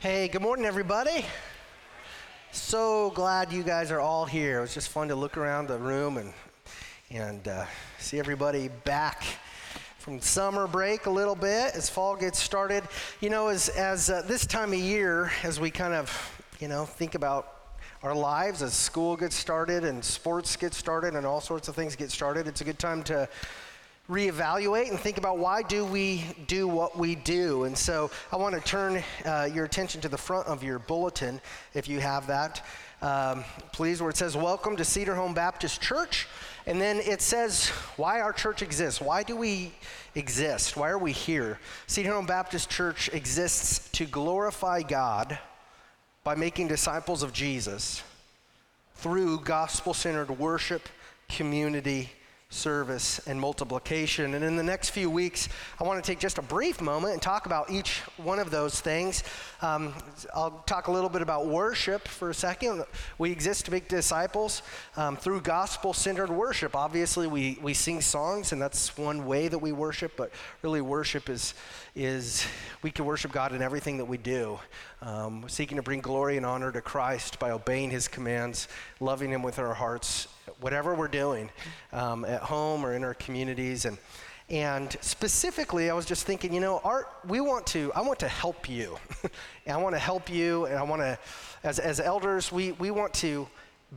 Hey, good morning, everybody. So glad you guys are all here. It was just fun to look around the room and and uh, see everybody back from summer break a little bit as fall gets started. You know, as as uh, this time of year, as we kind of you know think about our lives as school gets started and sports get started and all sorts of things get started, it's a good time to reevaluate and think about why do we do what we do. And so i want to turn uh, your attention to the front of your bulletin if you have that. Um, please where it says welcome to cedar home baptist church. And then it says why our church exists. Why do we exist? Why are we here? Cedar home baptist church exists to glorify god by making disciples of jesus through gospel-centered worship community service and multiplication. And in the next few weeks, I want to take just a brief moment and talk about each one of those things. Um, I'll talk a little bit about worship for a second. We exist to make disciples um, through gospel centered worship. Obviously, we, we sing songs, and that's one way that we worship, but really, worship is, is we can worship God in everything that we do. Um, seeking to bring glory and honor to Christ by obeying his commands, loving him with our hearts, whatever we're doing um, at home or in our communities. And, and specifically, I was just thinking, you know, art, we want to, I want to help you. and I want to help you, and I want to, as, as elders, we, we want to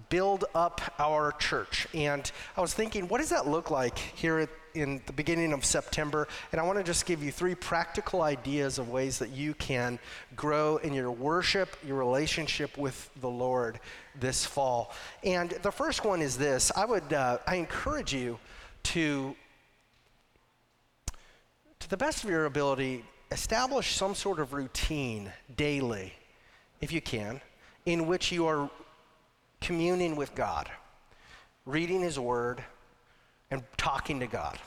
build up our church. And I was thinking, what does that look like here at, in the beginning of September? And I want to just give you three practical ideas of ways that you can grow in your worship, your relationship with the Lord this fall. And the first one is this I would, uh, I encourage you to, to the best of your ability, establish some sort of routine daily, if you can, in which you are communing with God, reading His Word, and talking to God,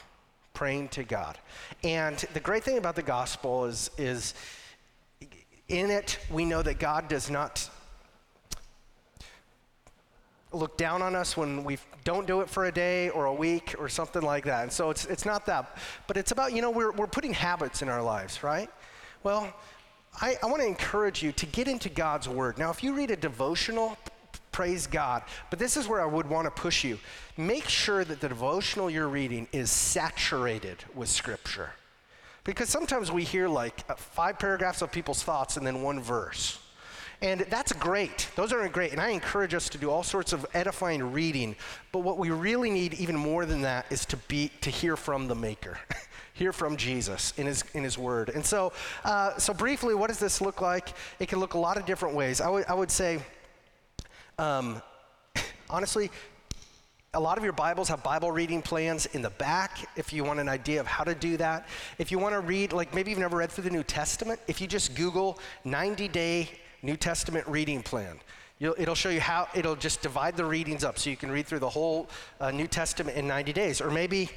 praying to God. And the great thing about the gospel is, is in it, we know that God does not look down on us when we don't do it for a day or a week or something like that. And so it's, it's not that, but it's about, you know, we're, we're putting habits in our lives, right? Well, I, I want to encourage you to get into God's Word. Now, if you read a devotional, praise God. But this is where I would want to push you. Make sure that the devotional you're reading is saturated with Scripture. Because sometimes we hear like uh, five paragraphs of people's thoughts and then one verse. And that's great. Those are great. And I encourage us to do all sorts of edifying reading. But what we really need, even more than that, is to be to hear from the Maker, hear from Jesus in His in His Word. And so, uh, so briefly, what does this look like? It can look a lot of different ways. I would I would say, um, honestly, a lot of your Bibles have Bible reading plans in the back if you want an idea of how to do that. If you want to read, like maybe you've never read through the New Testament, if you just Google 90 day New Testament reading plan. You'll, it'll show you how, it'll just divide the readings up so you can read through the whole uh, New Testament in 90 days. Or maybe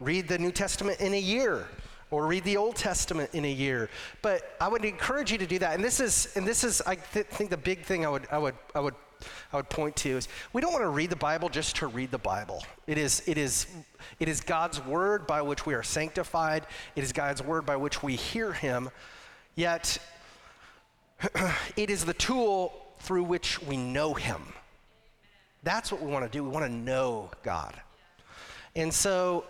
read the New Testament in a year or read the Old Testament in a year. But I would encourage you to do that. And this is, and this is I th- think, the big thing I would, I would, I would, I would point to is we don't want to read the Bible just to read the Bible. It is, it is, it is God's word by which we are sanctified. It is God's word by which we hear Him. Yet it is the tool through which we know Him. That's what we want to do. We want to know God. And so,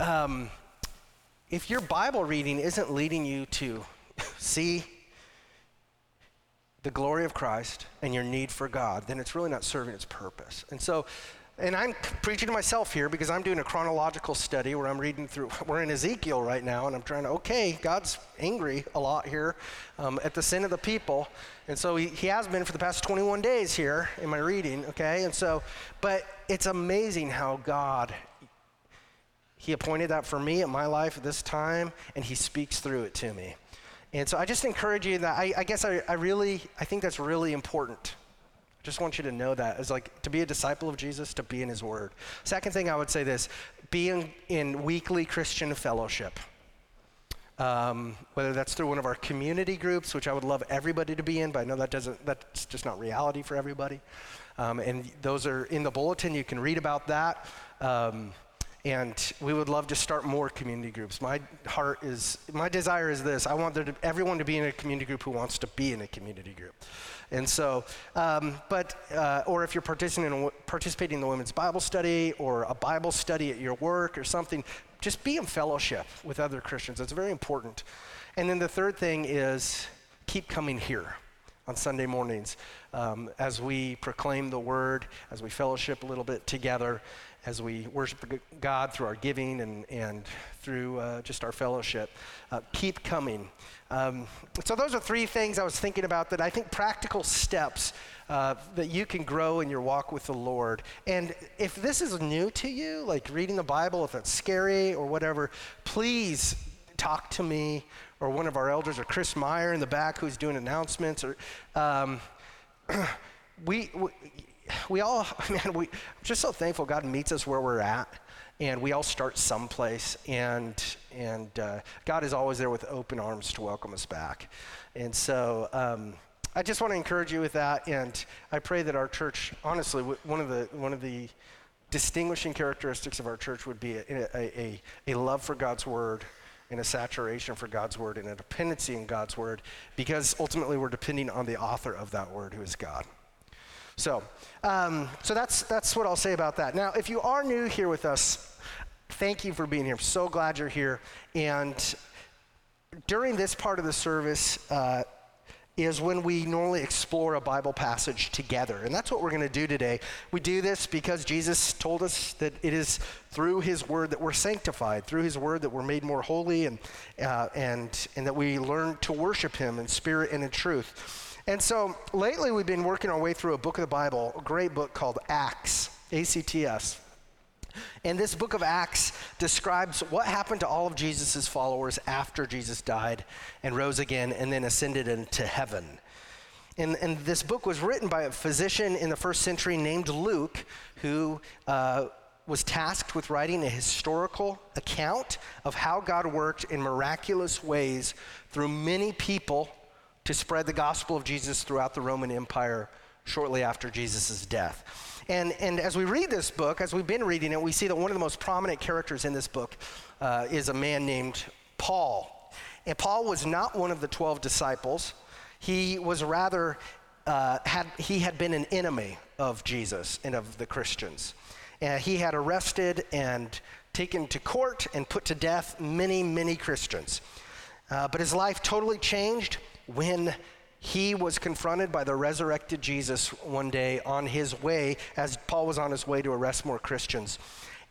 um, if your Bible reading isn't leading you to see the glory of Christ and your need for God, then it's really not serving its purpose. And so, and I'm preaching to myself here because I'm doing a chronological study where I'm reading through, we're in Ezekiel right now, and I'm trying to, okay, God's angry a lot here um, at the sin of the people. And so he, he has been for the past 21 days here in my reading, okay? And so, but it's amazing how God, He appointed that for me in my life at this time, and He speaks through it to me. And so I just encourage you that I, I guess I, I really, I think that's really important just want you to know that as like to be a disciple of Jesus, to be in his word. Second thing I would say this be in, weekly Christian fellowship. Um, whether that's through one of our community groups, which I would love everybody to be in, but I know that doesn't, that's just not reality for everybody. Um, and those are in the bulletin, you can read about that. Um, And we would love to start more community groups. My heart is, my desire is this I want to, everyone to be in a community group who wants to be in a community group. And so, um, but, uh, or if you're participating in, participating in the women's Bible study or a Bible study at your work or something, just be in fellowship with other Christians. It's very important. And then the third thing is keep coming here on Sunday mornings um, as we proclaim the word, as we fellowship a little bit together, as we worship God through our giving and, and through uh, just our fellowship. Uh, keep coming. Um, so, those are three things I was thinking about that I think practical steps uh, that you can grow in your walk with the Lord. And if this is new to you, like reading the Bible, if it's scary or whatever, please talk to me or one of our elders or Chris Meyer in the back who's doing announcements or. Um, we, we we all, man, we, I'm just so thankful God meets us where we're at, and we all start someplace, and and uh, God is always there with open arms to welcome us back, and so. Um, I just want to encourage you with that, and I pray that our church, honestly, one of the one of the distinguishing characteristics of our church would be a, a, a, a love for God's word, and a saturation for God's word, and a dependency in God's word, because ultimately we're depending on the author of that word, who is God. So, um, so that's, that's what I'll say about that. Now, if you are new here with us, thank you for being here. I'm so glad you're here. And during this part of the service, uh, is when we normally explore a Bible passage together. And that's what we're going to do today. We do this because Jesus told us that it is through his word that we're sanctified, through his word that we're made more holy, and, uh, and, and that we learn to worship him in spirit and in truth. And so lately we've been working our way through a book of the Bible, a great book called Acts, A C T S. And this book of Acts describes what happened to all of Jesus' followers after Jesus died and rose again and then ascended into heaven. And, and this book was written by a physician in the first century named Luke, who uh, was tasked with writing a historical account of how God worked in miraculous ways through many people to spread the gospel of Jesus throughout the Roman Empire shortly after Jesus' death. And, and as we read this book, as we've been reading it, we see that one of the most prominent characters in this book uh, is a man named Paul. And Paul was not one of the 12 disciples. He was rather, uh, had, he had been an enemy of Jesus and of the Christians. And he had arrested and taken to court and put to death many, many Christians. Uh, but his life totally changed when he was confronted by the resurrected Jesus one day on his way, as Paul was on his way to arrest more Christians.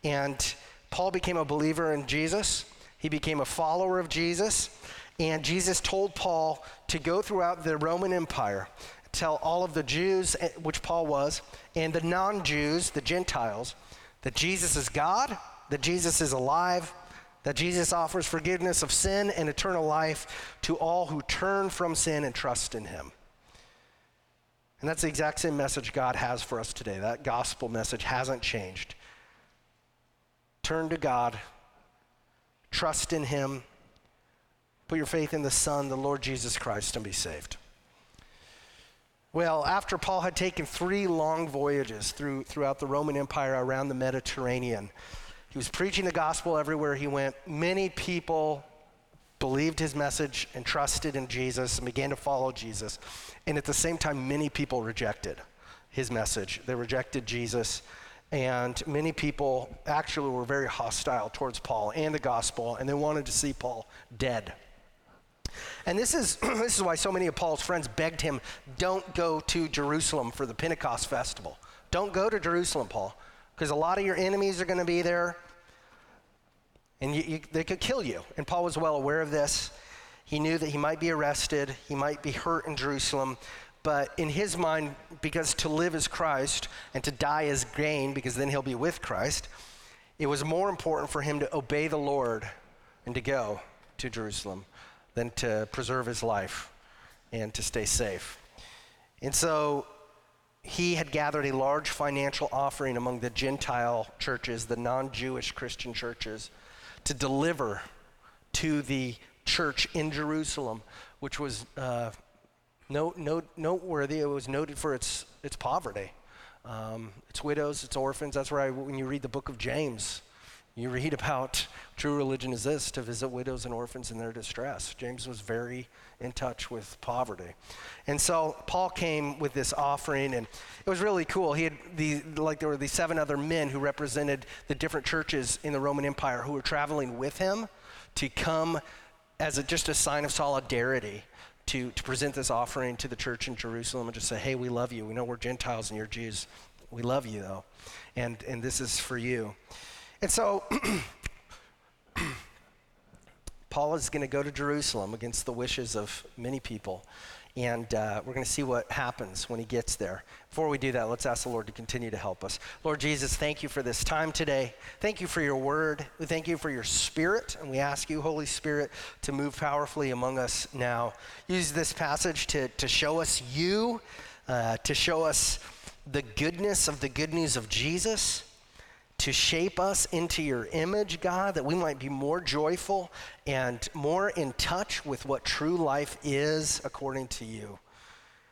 And Paul became a believer in Jesus, he became a follower of Jesus, and Jesus told Paul to go throughout the Roman Empire, tell all of the Jews, eh, which Paul was, and the non Jews, the Gentiles, that Jesus is God, that Jesus is alive, that Jesus offers forgiveness of sin and eternal life to all who turn from sin and trust in him. And that's the exact same message God has for us today. That gospel message hasn't changed. Turn to God, trust in him, put your faith in the Son, the Lord Jesus Christ, and be saved. Well, after Paul had taken three long voyages through, throughout the Roman Empire around the Mediterranean, he was preaching the gospel everywhere he went. Many people believed his message and trusted in Jesus and began to follow Jesus. And at the same time, many people rejected his message. They rejected Jesus. And many people actually were very hostile towards Paul and the gospel, and they wanted to see Paul dead. And this is, this is why so many of Paul's friends begged him don't go to Jerusalem for the Pentecost festival. Don't go to Jerusalem, Paul, because a lot of your enemies are going to be there and you, you, they could kill you. And Paul was well aware of this. He knew that he might be arrested, he might be hurt in Jerusalem, but in his mind, because to live is Christ and to die is gain, because then he'll be with Christ, it was more important for him to obey the Lord and to go to Jerusalem than to preserve his life and to stay safe. And so he had gathered a large financial offering among the Gentile churches, the non Jewish Christian churches to deliver to the church in Jerusalem, which was uh, note, note, noteworthy. It was noted for its, its poverty, um, its widows, its orphans. That's where I, when you read the book of James, You read about true religion is this to visit widows and orphans in their distress. James was very in touch with poverty. And so Paul came with this offering, and it was really cool. He had the, like, there were these seven other men who represented the different churches in the Roman Empire who were traveling with him to come as a, just a sign of solidarity to, to present this offering to the church in Jerusalem and just say, hey, we love you. We know we're Gentiles and you're Jews. We love you, though. And, and this is for you. And so Paul is going to go to Jerusalem against the wishes of many people. And uh, we're going to see what happens when he gets there. Before we do that, let's ask the Lord to continue to help us. Lord Jesus, thank you for this time today. Thank you for your word. We thank you for your spirit. And we ask you, Holy Spirit, to move powerfully among us now. Use this passage to, to show us you, uh, to show us the goodness of the good news of Jesus to shape us into your image, God, that we might be more joyful and more in touch with what true life is according to you.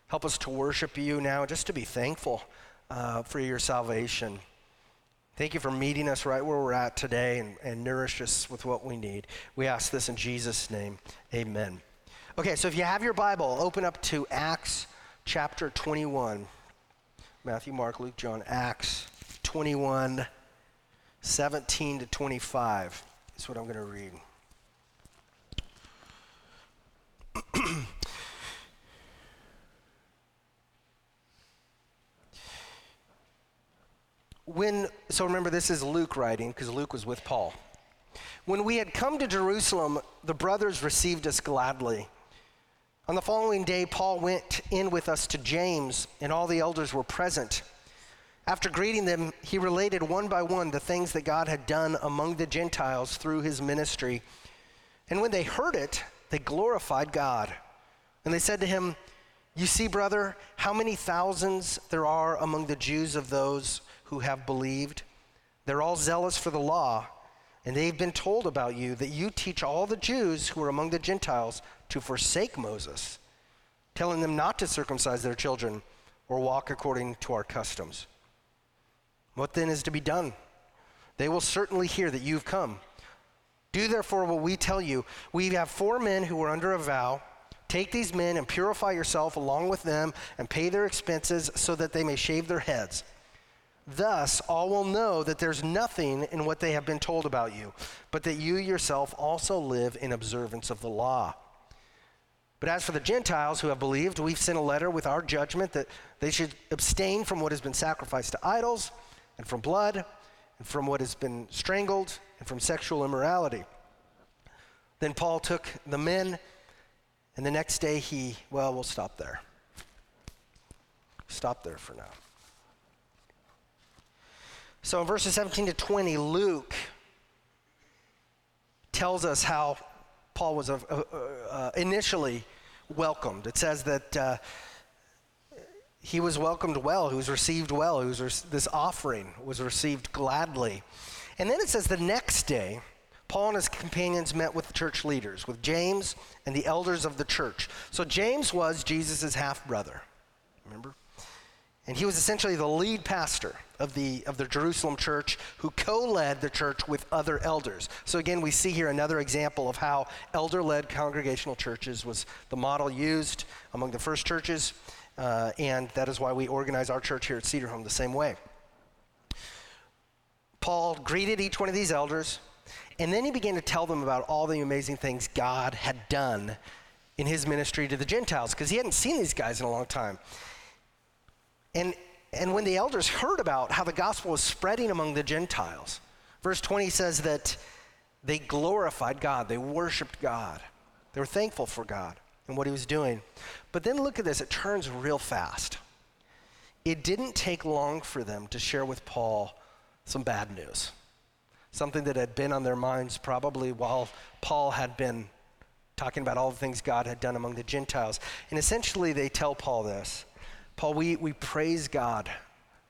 Help us to worship you now, just to be thankful uh, for your salvation. Thank you for meeting us right where we're at today and, and nourish us with what we need. We ask this in Jesus' name. Amen. Okay, so if you have your Bible, open up to Acts chapter 21. Matthew, Mark, Luke, John, Acts 21. 17 to 25 is what I'm going to read. when so remember this is Luke writing because Luke was with Paul. When we had come to Jerusalem, the brothers received us gladly. On the following day, Paul went in with us to James, and all the elders were present. After greeting them, he related one by one the things that God had done among the Gentiles through his ministry. And when they heard it, they glorified God. And they said to him, You see, brother, how many thousands there are among the Jews of those who have believed? They're all zealous for the law, and they've been told about you that you teach all the Jews who are among the Gentiles to forsake Moses, telling them not to circumcise their children or walk according to our customs. What then is to be done? They will certainly hear that you've come. Do therefore what we tell you. We have four men who are under a vow. Take these men and purify yourself along with them and pay their expenses so that they may shave their heads. Thus, all will know that there's nothing in what they have been told about you, but that you yourself also live in observance of the law. But as for the Gentiles who have believed, we've sent a letter with our judgment that they should abstain from what has been sacrificed to idols and from blood, and from what has been strangled, and from sexual immorality. Then Paul took the men, and the next day he, well, we'll stop there. Stop there for now. So in verses 17 to 20, Luke tells us how Paul was uh, uh, uh, initially welcomed. It says that uh, he was welcomed well, he was received well, he was re- this offering was received gladly. And then it says the next day, Paul and his companions met with the church leaders, with James and the elders of the church. So James was Jesus' half brother, remember? And he was essentially the lead pastor of the, of the Jerusalem church who co led the church with other elders. So, again, we see here another example of how elder led congregational churches was the model used among the first churches. Uh, and that is why we organize our church here at Cedar Home the same way. Paul greeted each one of these elders, and then he began to tell them about all the amazing things God had done in his ministry to the Gentiles, because he hadn't seen these guys in a long time. And, and when the elders heard about how the gospel was spreading among the Gentiles, verse 20 says that they glorified God, they worshiped God, they were thankful for God and what he was doing. But then look at this, it turns real fast. It didn't take long for them to share with Paul some bad news, something that had been on their minds probably while Paul had been talking about all the things God had done among the Gentiles. And essentially, they tell Paul this Paul, we, we praise God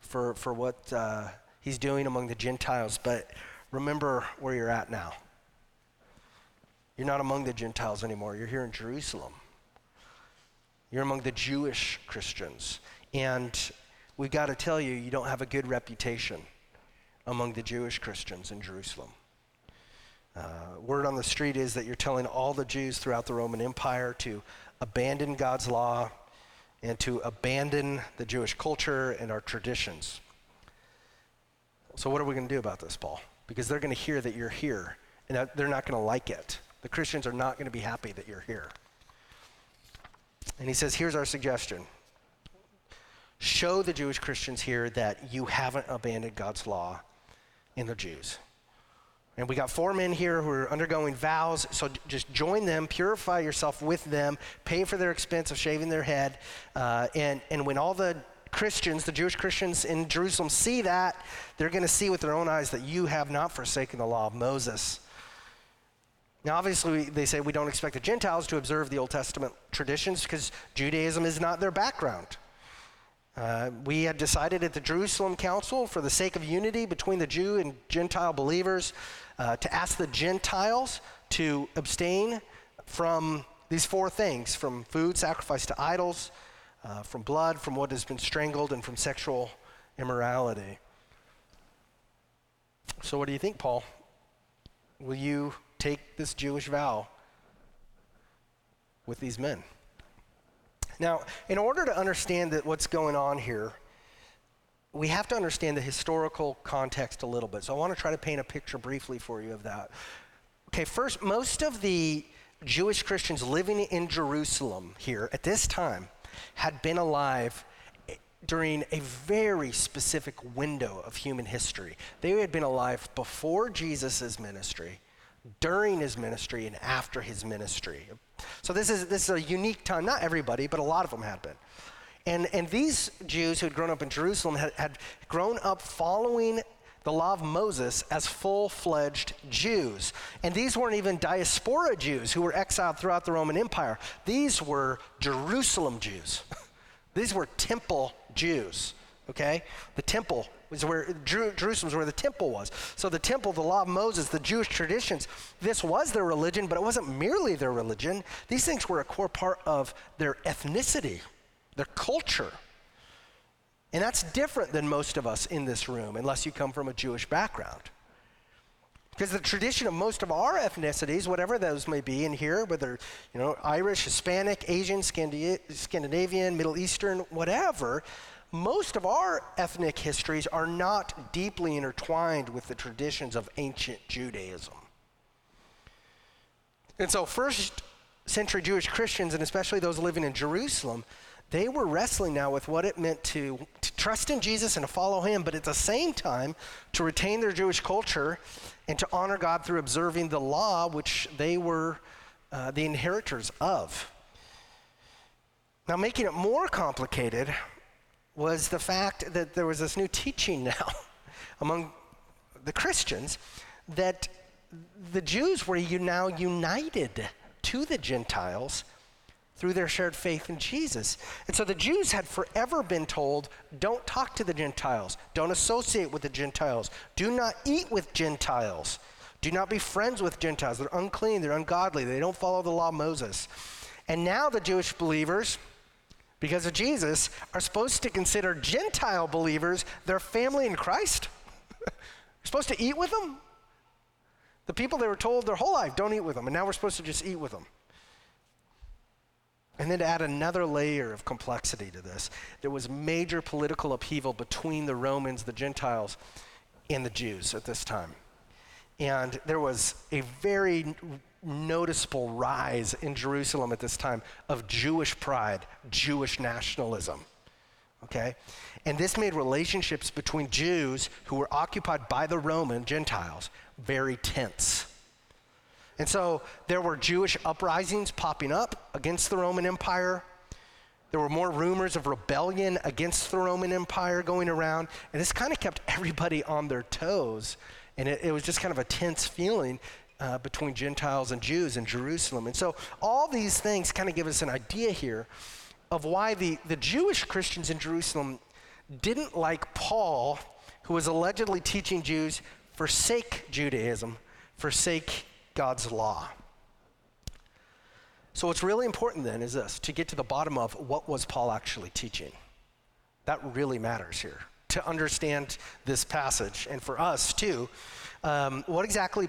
for, for what uh, he's doing among the Gentiles, but remember where you're at now. You're not among the Gentiles anymore, you're here in Jerusalem. You're among the Jewish Christians. And we've got to tell you, you don't have a good reputation among the Jewish Christians in Jerusalem. Uh, word on the street is that you're telling all the Jews throughout the Roman Empire to abandon God's law and to abandon the Jewish culture and our traditions. So, what are we going to do about this, Paul? Because they're going to hear that you're here, and they're not going to like it. The Christians are not going to be happy that you're here. And he says, Here's our suggestion show the Jewish Christians here that you haven't abandoned God's law in the Jews. And we got four men here who are undergoing vows, so just join them, purify yourself with them, pay for their expense of shaving their head. Uh, and, and when all the Christians, the Jewish Christians in Jerusalem, see that, they're going to see with their own eyes that you have not forsaken the law of Moses. Now, obviously, they say we don't expect the Gentiles to observe the Old Testament traditions because Judaism is not their background. Uh, we had decided at the Jerusalem Council, for the sake of unity between the Jew and Gentile believers, uh, to ask the Gentiles to abstain from these four things from food sacrificed to idols, uh, from blood, from what has been strangled, and from sexual immorality. So, what do you think, Paul? Will you take this Jewish vow with these men? Now, in order to understand that what's going on here, we have to understand the historical context a little bit. So I want to try to paint a picture briefly for you of that. Okay, first, most of the Jewish Christians living in Jerusalem here at this time had been alive during a very specific window of human history. They had been alive before Jesus' ministry, during his ministry, and after his ministry. So this is, this is a unique time. Not everybody, but a lot of them had been. And, and these Jews who had grown up in Jerusalem had, had grown up following the law of Moses as full fledged Jews. And these weren't even diaspora Jews who were exiled throughout the Roman Empire, these were Jerusalem Jews. these were temple Jews, okay? The temple was where Jerusalem was where the temple was. So the temple, the law of Moses, the Jewish traditions, this was their religion, but it wasn't merely their religion. These things were a core part of their ethnicity their culture. And that's different than most of us in this room, unless you come from a Jewish background. Because the tradition of most of our ethnicities, whatever those may be in here, whether you know Irish, Hispanic, Asian, Scandinavian, Middle Eastern, whatever, most of our ethnic histories are not deeply intertwined with the traditions of ancient Judaism. And so, first century Jewish Christians, and especially those living in Jerusalem, they were wrestling now with what it meant to, to, trust in Jesus and to follow him, but at the same time to retain their Jewish culture and to honor God through observing the law, which they were uh, the inheritors of. Now, making it more complicated was the fact that there was this new teaching now among the Christians that the Jews were now united to the Gentiles through their shared faith in Jesus. And so the Jews had forever been told don't talk to the Gentiles, don't associate with the Gentiles, do not eat with Gentiles, do not be friends with Gentiles. They're unclean, they're ungodly, they don't follow the law of Moses. And now the Jewish believers, because of Jesus, are supposed to consider Gentile believers their family in Christ. They're supposed to eat with them. The people they were told their whole life, don't eat with them. And now we're supposed to just eat with them. And then to add another layer of complexity to this, there was major political upheaval between the Romans, the Gentiles, and the Jews at this time. And there was a very noticeable rise in Jerusalem at this time of Jewish pride, Jewish nationalism. Okay? And this made relationships between Jews who were occupied by the Roman Gentiles very tense. And so there were Jewish uprisings popping up against the Roman Empire. There were more rumors of rebellion against the Roman Empire going around. And this kind of kept everybody on their toes. And it, it was just kind of a tense feeling uh, between Gentiles and Jews in Jerusalem. And so all these things kind of give us an idea here of why the, the Jewish Christians in Jerusalem didn't like Paul, who was allegedly teaching Jews, forsake Judaism, forsake God's law. So what's really important then is this to get to the bottom of what was Paul actually teaching. That really matters here to understand this passage and for us too. Um, what exactly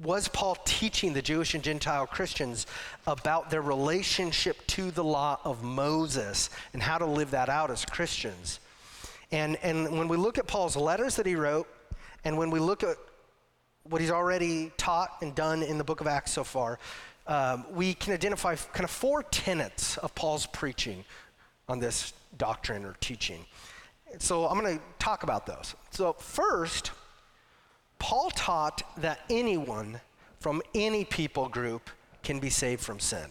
was Paul teaching the Jewish and Gentile Christians about their relationship to the law of Moses and how to live that out as Christians? And, and when we look at Paul's letters that he wrote, and when we look at what he's already taught and done in the book of Acts so far, um, we can identify kind of four tenets of Paul's preaching on this doctrine or teaching. So I'm going to talk about those. So, first, Paul taught that anyone from any people group can be saved from sin.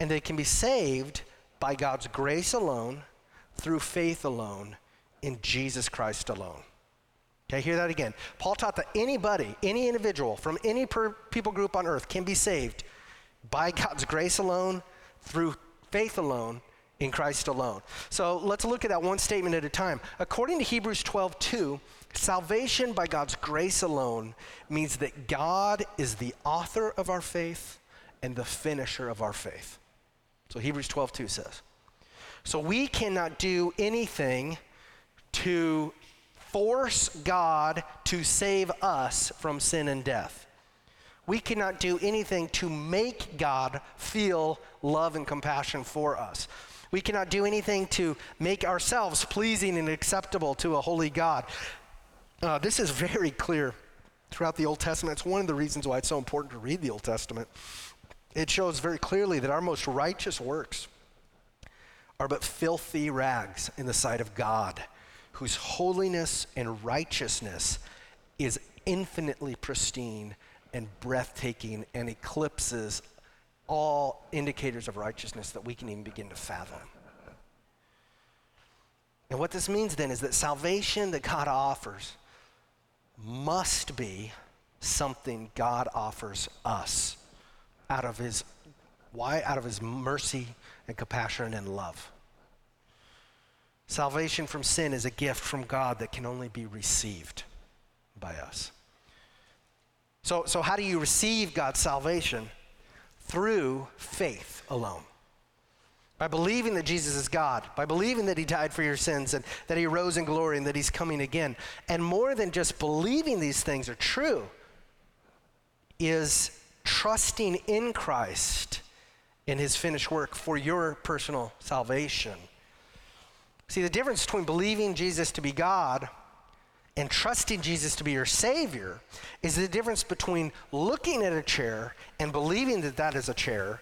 And they can be saved by God's grace alone, through faith alone, in Jesus Christ alone. Okay, hear that again. Paul taught that anybody, any individual from any people group on earth can be saved by God's grace alone, through faith alone, in Christ alone. So let's look at that one statement at a time. According to Hebrews 12 2, salvation by God's grace alone means that God is the author of our faith and the finisher of our faith. So Hebrews 12 2 says. So we cannot do anything to force God to save us from sin and death. We cannot do anything to make God feel love and compassion for us. We cannot do anything to make ourselves pleasing and acceptable to a holy God. Uh, this is very clear throughout the Old Testament. It's one of the reasons why it's so important to read the Old Testament. It shows very clearly that our most righteous works are but filthy rags in the sight of God, whose holiness and righteousness is infinitely pristine and breathtaking and eclipses all indicators of righteousness that we can even begin to fathom. And what this means then is that salvation that God offers must be something God offers us out of his why out of his mercy and compassion and love. Salvation from sin is a gift from God that can only be received by us. So, so how do you receive God's salvation? through faith alone. By believing that Jesus is God, by believing that He died for your sins and that He rose in glory and that He's coming again. And more than just believing these things are true, is trusting in Christ in His finished work for your personal salvation. See, the difference between believing Jesus to be God and trusting Jesus to be your Savior is the difference between looking at a chair and believing that that is a chair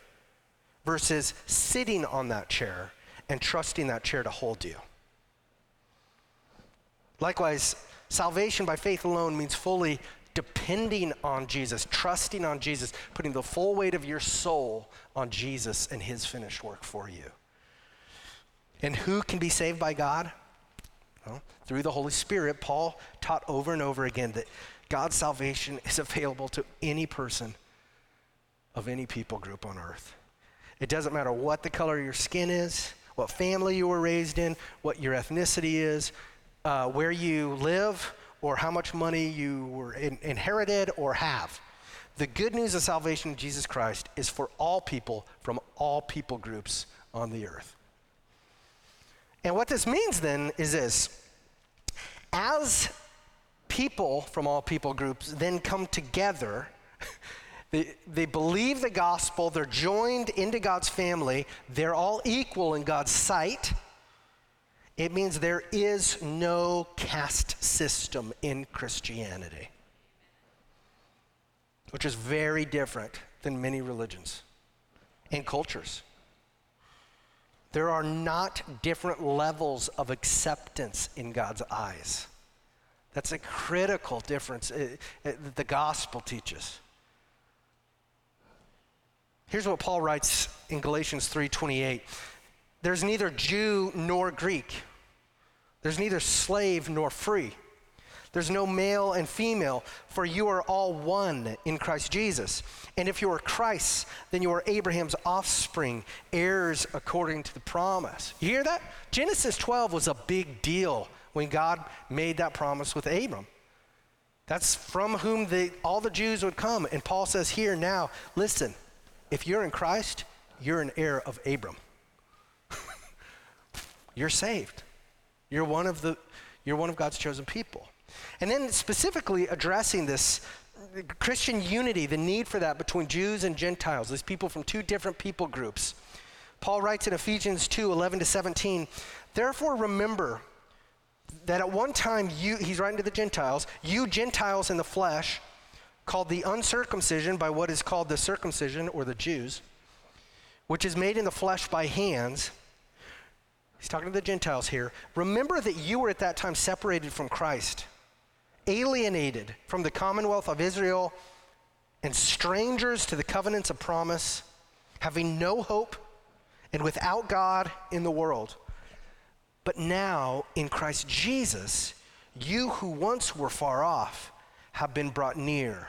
versus sitting on that chair and trusting that chair to hold you. Likewise, salvation by faith alone means fully depending on Jesus, trusting on Jesus, putting the full weight of your soul on Jesus and his finished work for you. And who can be saved by God? Well, through the Holy Spirit, Paul taught over and over again that God's salvation is available to any person of any people group on earth. It doesn't matter what the color of your skin is, what family you were raised in, what your ethnicity is, uh, where you live, or how much money you were in, inherited or have. The good news of salvation in Jesus Christ is for all people from all people groups on the earth. And what this means then is this as people from all people groups then come together, they, they believe the gospel, they're joined into God's family, they're all equal in God's sight. It means there is no caste system in Christianity, which is very different than many religions and cultures. There are not different levels of acceptance in God's eyes. That's a critical difference that uh, uh, the gospel teaches. Here's what Paul writes in Galatians 3:28. There's neither Jew nor Greek. There's neither slave nor free. There's no male and female, for you are all one in Christ Jesus. And if you are Christ, then you are Abraham's offspring, heirs according to the promise. You hear that? Genesis 12 was a big deal when God made that promise with Abram. That's from whom the, all the Jews would come. And Paul says here now, listen, if you're in Christ, you're an heir of Abram. you're saved. You're one of the you're one of God's chosen people. And then specifically addressing this Christian unity, the need for that between Jews and Gentiles, these people from two different people groups. Paul writes in Ephesians 2 11 to 17, therefore remember that at one time you, he's writing to the Gentiles, you Gentiles in the flesh, called the uncircumcision by what is called the circumcision or the Jews, which is made in the flesh by hands. He's talking to the Gentiles here. Remember that you were at that time separated from Christ, alienated from the commonwealth of Israel, and strangers to the covenants of promise, having no hope and without God in the world. But now, in Christ Jesus, you who once were far off have been brought near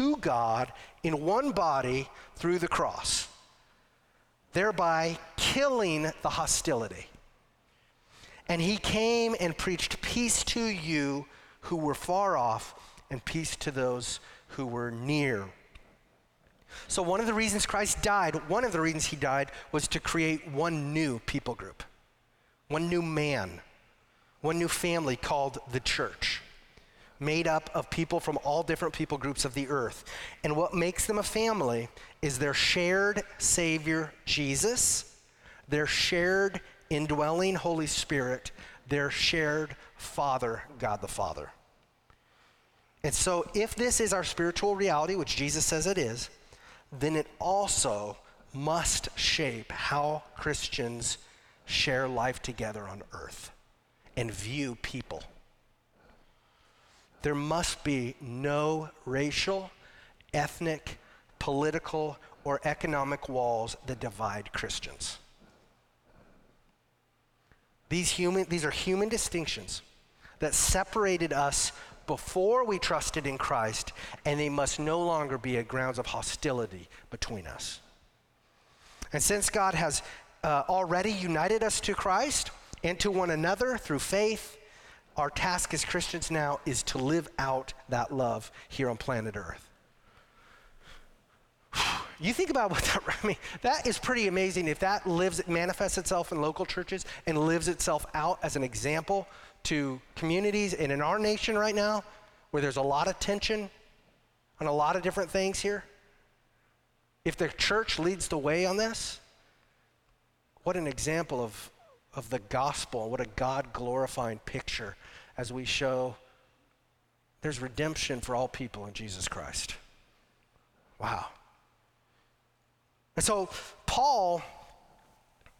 to God in one body through the cross, thereby killing the hostility. And he came and preached peace to you who were far off, and peace to those who were near. So, one of the reasons Christ died, one of the reasons he died, was to create one new people group, one new man, one new family called the church, made up of people from all different people groups of the earth. And what makes them a family is their shared Savior, Jesus, their shared indwelling Holy Spirit, their shared Father, God the Father. And so, if this is our spiritual reality, which Jesus says it is, then it also must shape how Christians share life together on earth and view people. There must be no racial, ethnic, political, or economic walls that divide Christians. These, human, these are human distinctions that separated us before we trusted in Christ, and they must no longer be a grounds of hostility between us. And since God has uh, already united us to Christ and to one another through faith, our task as Christians now is to live out that love here on planet Earth. You think about what that, I mean, that is pretty amazing if that lives, manifests itself in local churches and lives itself out as an example to communities and in our nation right now, where there's a lot of tension on a lot of different things here, if the church leads the way on this, what an example of, of the gospel, what a God glorifying picture as we show there's redemption for all people in Jesus Christ. Wow. And so Paul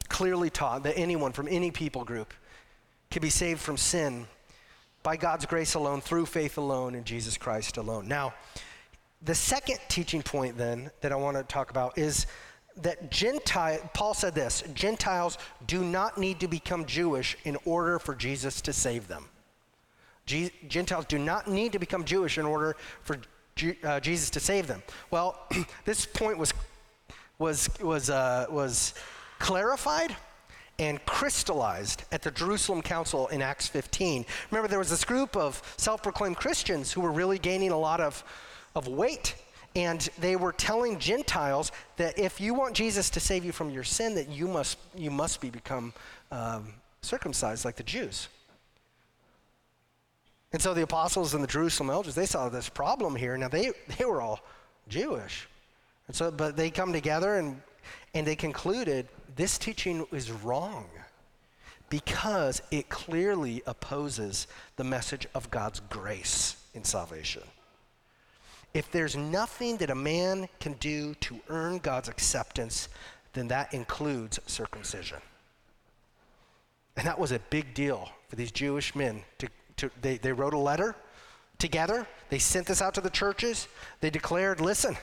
clearly taught that anyone from any people group can be saved from sin by God's grace alone, through faith alone, in Jesus Christ alone. Now, the second teaching point then that I want to talk about is that Gentile, Paul said this Gentiles do not need to become Jewish in order for Jesus to save them. Gentiles do not need to become Jewish in order for uh, Jesus to save them. Well, this point was, was, was, uh, was clarified and crystallized at the Jerusalem Council in Acts 15. Remember, there was this group of self proclaimed Christians who were really gaining a lot of, of weight. And they were telling Gentiles that if you want Jesus to save you from your sin, that you must, you must be become um, circumcised like the Jews. And so the apostles and the Jerusalem elders, they saw this problem here. Now they, they were all Jewish. And so, but they come together and, and they concluded this teaching is wrong because it clearly opposes the message of God's grace in salvation. If there's nothing that a man can do to earn God's acceptance, then that includes circumcision. And that was a big deal for these Jewish men. To, to, they, they wrote a letter together, they sent this out to the churches. They declared listen,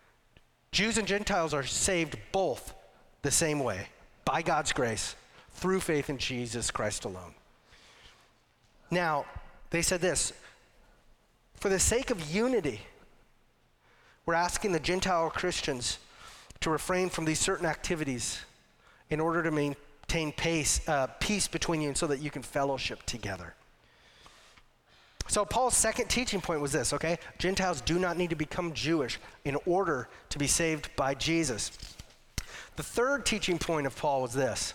Jews and Gentiles are saved both the same way, by God's grace, through faith in Jesus Christ alone. Now, they said this for the sake of unity, we're asking the Gentile Christians to refrain from these certain activities in order to maintain pace, uh, peace between you and so that you can fellowship together. So, Paul's second teaching point was this, okay? Gentiles do not need to become Jewish in order to be saved by Jesus. The third teaching point of Paul was this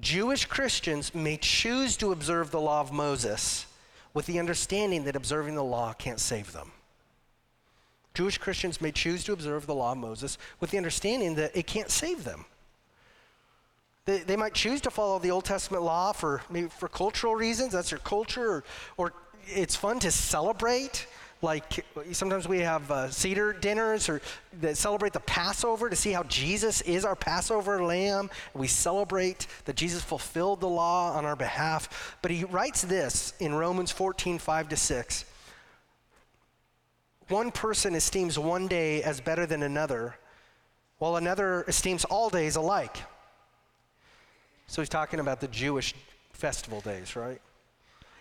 Jewish Christians may choose to observe the law of Moses with the understanding that observing the law can't save them. Jewish Christians may choose to observe the law of Moses with the understanding that it can't save them. They, they might choose to follow the Old Testament law for maybe for cultural reasons. That's their culture, or, or it's fun to celebrate. Like sometimes we have uh, Seder dinners or that celebrate the Passover to see how Jesus is our Passover lamb. We celebrate that Jesus fulfilled the law on our behalf. But he writes this in Romans 14, 5 to 6. One person esteems one day as better than another, while another esteems all days alike. So he's talking about the Jewish festival days, right?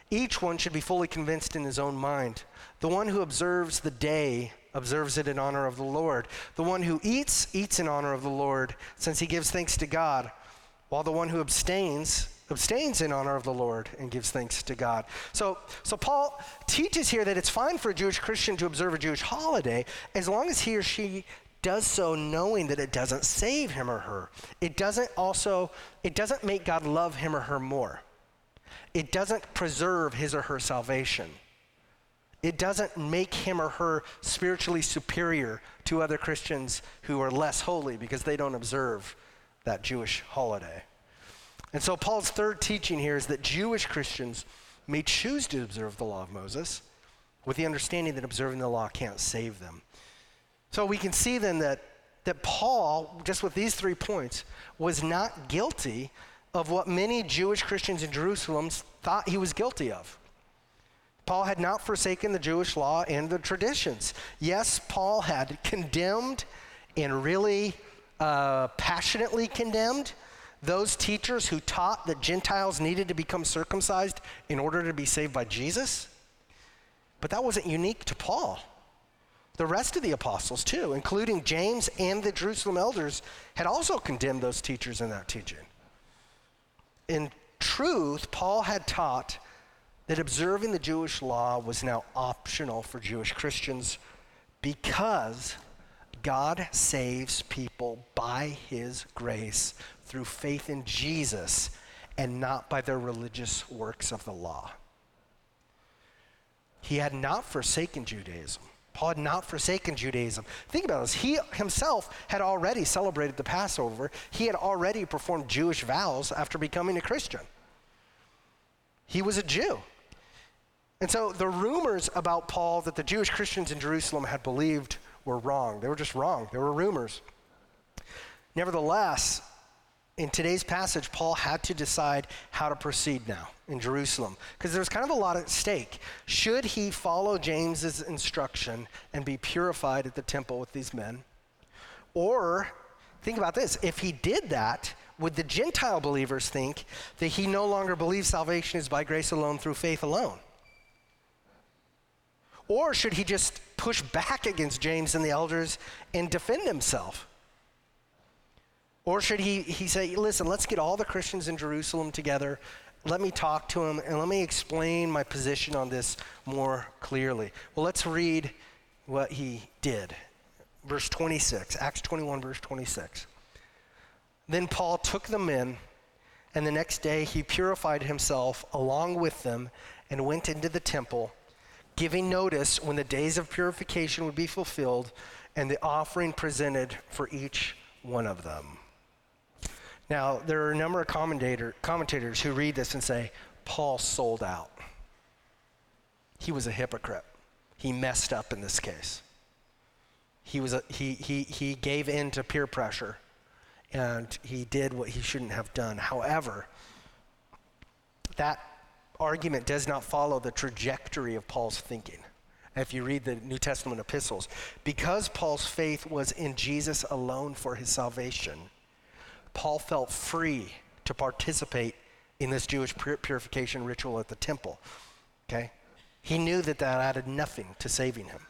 Each one should be fully convinced in his own mind. The one who observes the day observes it in honor of the Lord. The one who eats, eats in honor of the Lord, since he gives thanks to God, while the one who abstains, abstains in honor of the Lord and gives thanks to God. So, so Paul teaches here that it's fine for a Jewish Christian to observe a Jewish holiday as long as he or she does so knowing that it doesn't save him or her. It doesn't also, it doesn't make God love him or her more. It doesn't preserve his or her salvation. It doesn't make him or her spiritually superior to other Christians who are less holy because they don't observe that Jewish holiday. And so Paul's third teaching here is that Jewish Christians may choose to observe the law of Moses with the understanding that observing the law can't save them. So we can see then that, that Paul, just with these three points, was not guilty of what many Jewish Christians in Jerusalem thought he was guilty of. Paul had not forsaken the Jewish law and the traditions. Yes, Paul had condemned and really uh, passionately condemned those teachers who taught that Gentiles needed to become circumcised in order to be saved by Jesus. But that wasn't unique to Paul. The rest of the apostles, too, including James and the Jerusalem elders, had also condemned those teachers in that teaching. In truth, Paul had taught that observing the Jewish law was now optional for Jewish Christians because God saves people by his grace through faith in Jesus and not by their religious works of the law. He had not forsaken Judaism. Paul had not forsaken Judaism. Think about this. He himself had already celebrated the Passover. He had already performed Jewish vows after becoming a Christian. He was a Jew. And so the rumors about Paul that the Jewish Christians in Jerusalem had believed were wrong. They were just wrong. They were rumors. Nevertheless, in today's passage, Paul had to decide how to proceed now in Jerusalem because there's kind of a lot at stake. Should he follow James's instruction and be purified at the temple with these men? Or, think about this if he did that, would the Gentile believers think that he no longer believes salvation is by grace alone through faith alone? Or should he just push back against James and the elders and defend himself? Or should he, he say, listen, let's get all the Christians in Jerusalem together. Let me talk to them and let me explain my position on this more clearly. Well, let's read what he did. Verse 26, Acts 21, verse 26. Then Paul took them in, and the next day he purified himself along with them and went into the temple, giving notice when the days of purification would be fulfilled and the offering presented for each one of them. Now, there are a number of commentator, commentators who read this and say, Paul sold out. He was a hypocrite. He messed up in this case. He, was a, he, he, he gave in to peer pressure and he did what he shouldn't have done. However, that argument does not follow the trajectory of Paul's thinking. If you read the New Testament epistles, because Paul's faith was in Jesus alone for his salvation, Paul felt free to participate in this Jewish purification ritual at the temple. Okay? He knew that that added nothing to saving him.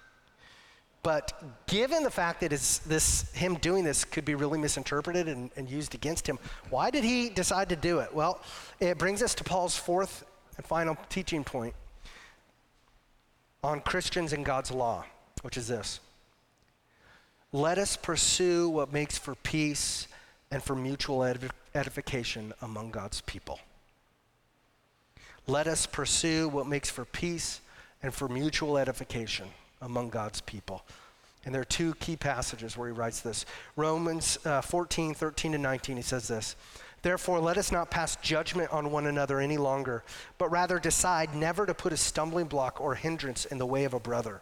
But given the fact that this, him doing this could be really misinterpreted and, and used against him, why did he decide to do it? Well, it brings us to Paul's fourth and final teaching point on Christians and God's law, which is this Let us pursue what makes for peace and for mutual edification among God's people. Let us pursue what makes for peace and for mutual edification among God's people. And there are two key passages where he writes this. Romans uh, 14, 13 to 19, he says this. Therefore, let us not pass judgment on one another any longer, but rather decide never to put a stumbling block or hindrance in the way of a brother.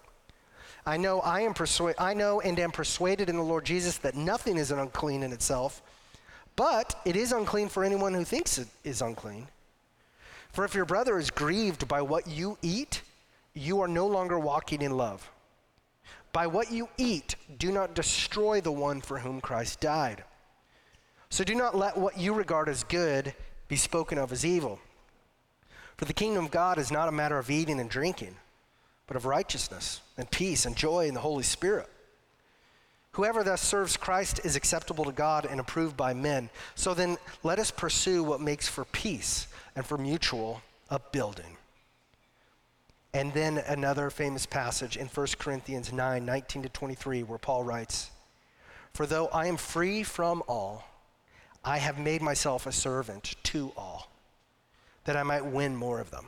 I know I am persuaded I know and am persuaded in the Lord Jesus that nothing is unclean in itself, but it is unclean for anyone who thinks it is unclean. For if your brother is grieved by what you eat, you are no longer walking in love. By what you eat, do not destroy the one for whom Christ died. So do not let what you regard as good be spoken of as evil. For the kingdom of God is not a matter of eating and drinking, but of righteousness and peace and joy in the Holy Spirit. Whoever thus serves Christ is acceptable to God and approved by men. So then let us pursue what makes for peace and for mutual upbuilding. And then another famous passage in 1 Corinthians 9 19 to 23, where Paul writes, For though I am free from all, I have made myself a servant to all, that I might win more of them.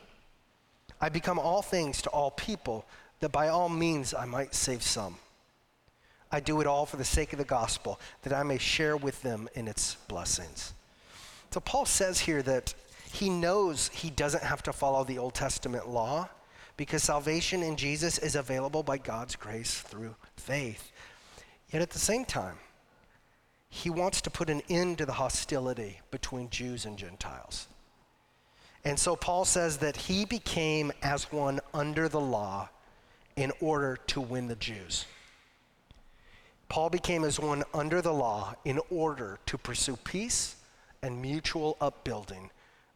I become all things to all people, that by all means I might save some. I do it all for the sake of the gospel, that I may share with them in its blessings. So Paul says here that he knows he doesn't have to follow the Old Testament law because salvation in Jesus is available by God's grace through faith. Yet at the same time, he wants to put an end to the hostility between Jews and Gentiles. And so Paul says that he became as one under the law in order to win the Jews. Paul became as one under the law in order to pursue peace and mutual upbuilding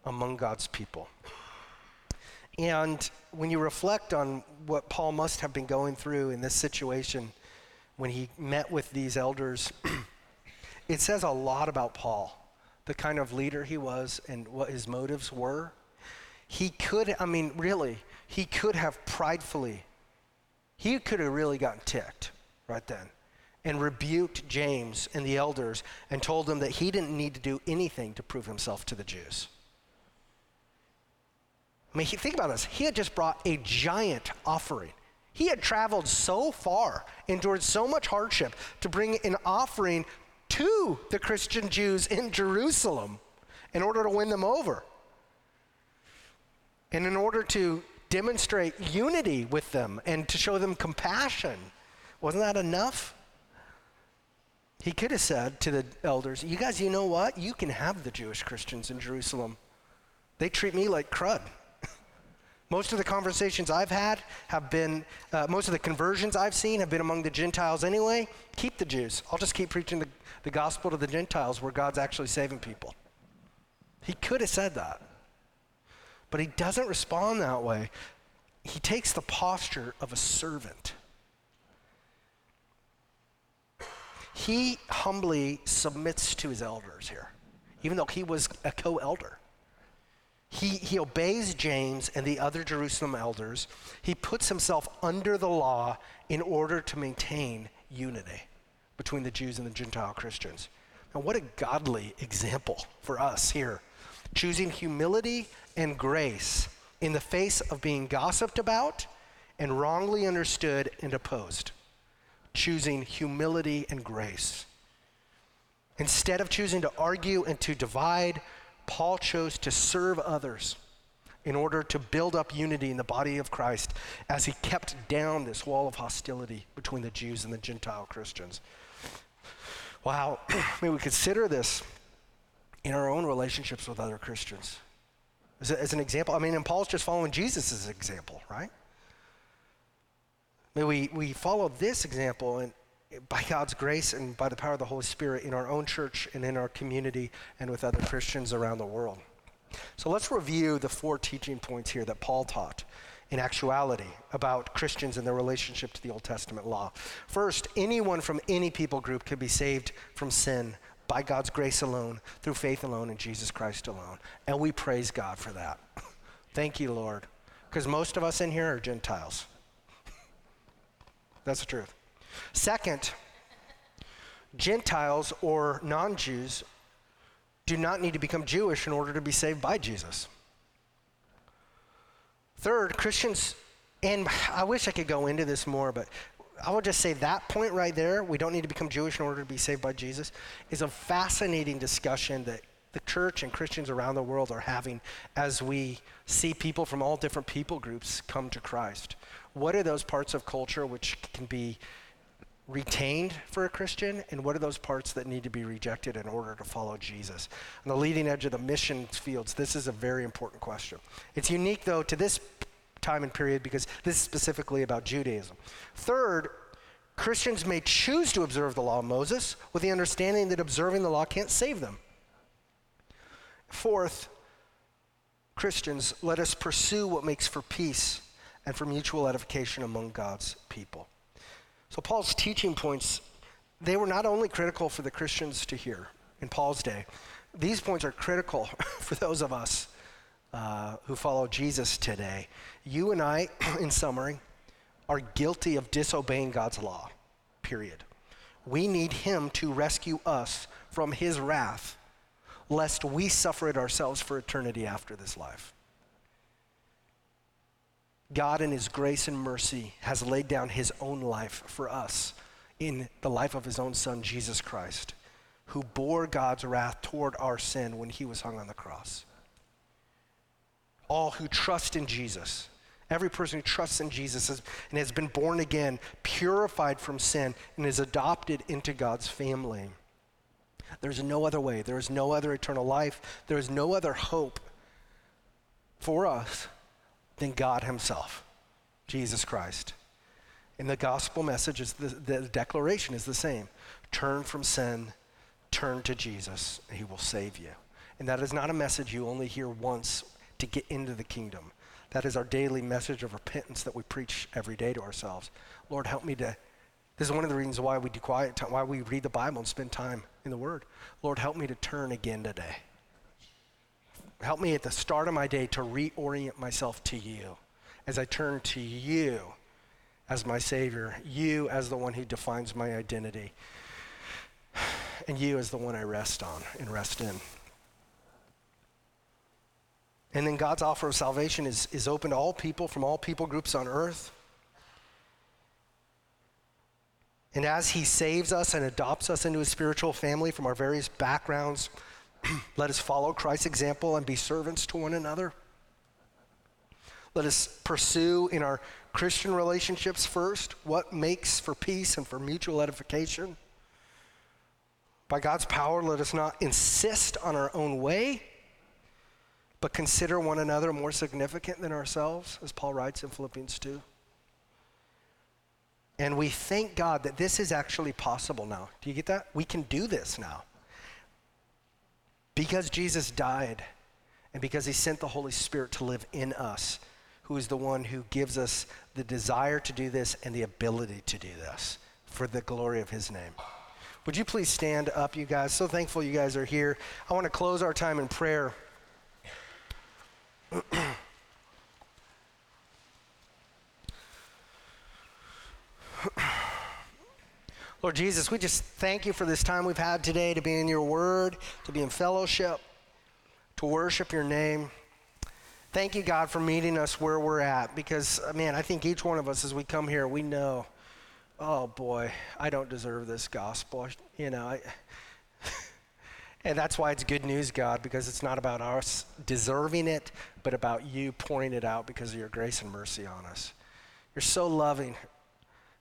among God's people. And when you reflect on what Paul must have been going through in this situation when he met with these elders, it says a lot about Paul, the kind of leader he was and what his motives were. He could, I mean, really, he could have pridefully, he could have really gotten ticked right then and rebuked James and the elders and told them that he didn't need to do anything to prove himself to the Jews. I mean, think about this. He had just brought a giant offering. He had traveled so far, endured so much hardship to bring an offering to the Christian Jews in Jerusalem in order to win them over. And in order to demonstrate unity with them and to show them compassion. Wasn't that enough? He could have said to the elders, You guys, you know what? You can have the Jewish Christians in Jerusalem. They treat me like crud. Most of the conversations I've had have been, uh, most of the conversions I've seen have been among the Gentiles anyway. Keep the Jews. I'll just keep preaching the, the gospel to the Gentiles where God's actually saving people. He could have said that. But he doesn't respond that way. He takes the posture of a servant. He humbly submits to his elders here, even though he was a co elder. He, he obeys James and the other Jerusalem elders. He puts himself under the law in order to maintain unity between the Jews and the Gentile Christians. Now, what a godly example for us here. Choosing humility and grace in the face of being gossiped about and wrongly understood and opposed. Choosing humility and grace. Instead of choosing to argue and to divide, Paul chose to serve others, in order to build up unity in the body of Christ as he kept down this wall of hostility between the Jews and the Gentile Christians. Wow, may we consider this in our own relationships with other Christians. As, a, as an example, I mean, and Paul's just following Jesus' example, right? May we, we follow this example and by God's grace and by the power of the Holy Spirit in our own church and in our community and with other Christians around the world. So let's review the four teaching points here that Paul taught in actuality about Christians and their relationship to the Old Testament law. First, anyone from any people group can be saved from sin by God's grace alone, through faith alone, in Jesus Christ alone. And we praise God for that. Thank you, Lord. Because most of us in here are Gentiles. That's the truth. Second, Gentiles or non Jews do not need to become Jewish in order to be saved by Jesus. Third, Christians, and I wish I could go into this more, but I would just say that point right there, we don't need to become Jewish in order to be saved by Jesus, is a fascinating discussion that the church and Christians around the world are having as we see people from all different people groups come to Christ. What are those parts of culture which can be retained for a Christian, and what are those parts that need to be rejected in order to follow Jesus? On the leading edge of the mission fields, this is a very important question. It's unique, though, to this time and period because this is specifically about Judaism. Third, Christians may choose to observe the law of Moses with the understanding that observing the law can't save them. Fourth, Christians, let us pursue what makes for peace and for mutual edification among God's people. So, Paul's teaching points, they were not only critical for the Christians to hear in Paul's day, these points are critical for those of us uh, who follow Jesus today. You and I, in summary, are guilty of disobeying God's law, period. We need Him to rescue us from His wrath, lest we suffer it ourselves for eternity after this life. God, in His grace and mercy, has laid down His own life for us in the life of His own Son, Jesus Christ, who bore God's wrath toward our sin when He was hung on the cross. All who trust in Jesus, every person who trusts in Jesus and has been born again, purified from sin, and is adopted into God's family. There's no other way. There is no other eternal life. There is no other hope for us than God Himself, Jesus Christ. And the gospel message is the, the declaration is the same turn from sin, turn to Jesus, and He will save you. And that is not a message you only hear once to get into the kingdom. That is our daily message of repentance that we preach every day to ourselves. Lord, help me to. This is one of the reasons why we do quiet time, why we read the Bible and spend time in the Word. Lord, help me to turn again today. Help me at the start of my day to reorient myself to you as I turn to you as my Savior, you as the one who defines my identity, and you as the one I rest on and rest in. And then God's offer of salvation is, is open to all people from all people groups on earth. And as He saves us and adopts us into His spiritual family from our various backgrounds, Let us follow Christ's example and be servants to one another. Let us pursue in our Christian relationships first what makes for peace and for mutual edification. By God's power, let us not insist on our own way, but consider one another more significant than ourselves, as Paul writes in Philippians 2. And we thank God that this is actually possible now. Do you get that? We can do this now. Because Jesus died and because he sent the Holy Spirit to live in us, who is the one who gives us the desire to do this and the ability to do this for the glory of his name. Would you please stand up, you guys? So thankful you guys are here. I want to close our time in prayer. Lord Jesus, we just thank you for this time we've had today to be in your word, to be in fellowship, to worship your name. Thank you, God, for meeting us where we're at because, uh, man, I think each one of us as we come here, we know, oh boy, I don't deserve this gospel. You know, I, And that's why it's good news, God, because it's not about us deserving it, but about you pouring it out because of your grace and mercy on us. You're so loving.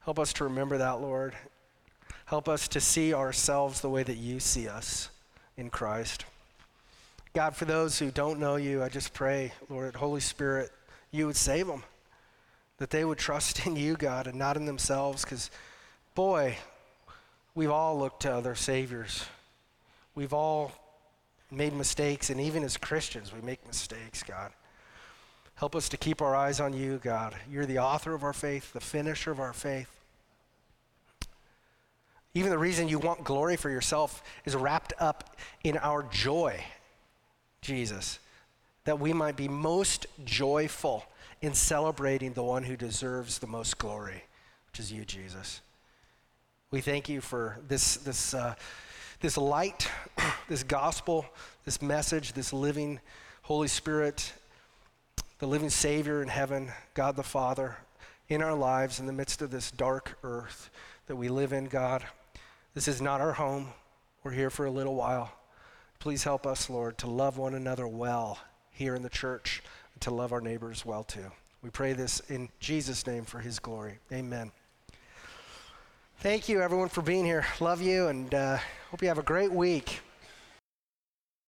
Help us to remember that, Lord. Help us to see ourselves the way that you see us in Christ. God, for those who don't know you, I just pray, Lord, Holy Spirit, you would save them. That they would trust in you, God, and not in themselves, because, boy, we've all looked to other saviors. We've all made mistakes, and even as Christians, we make mistakes, God. Help us to keep our eyes on you, God. You're the author of our faith, the finisher of our faith. Even the reason you want glory for yourself is wrapped up in our joy, Jesus, that we might be most joyful in celebrating the one who deserves the most glory, which is you, Jesus. We thank you for this, this, uh, this light, this gospel, this message, this living Holy Spirit, the living Savior in heaven, God the Father, in our lives in the midst of this dark earth that we live in, God. This is not our home. We're here for a little while. Please help us, Lord, to love one another well here in the church and to love our neighbors well too. We pray this in Jesus' name for his glory. Amen. Thank you, everyone, for being here. Love you, and uh, hope you have a great week.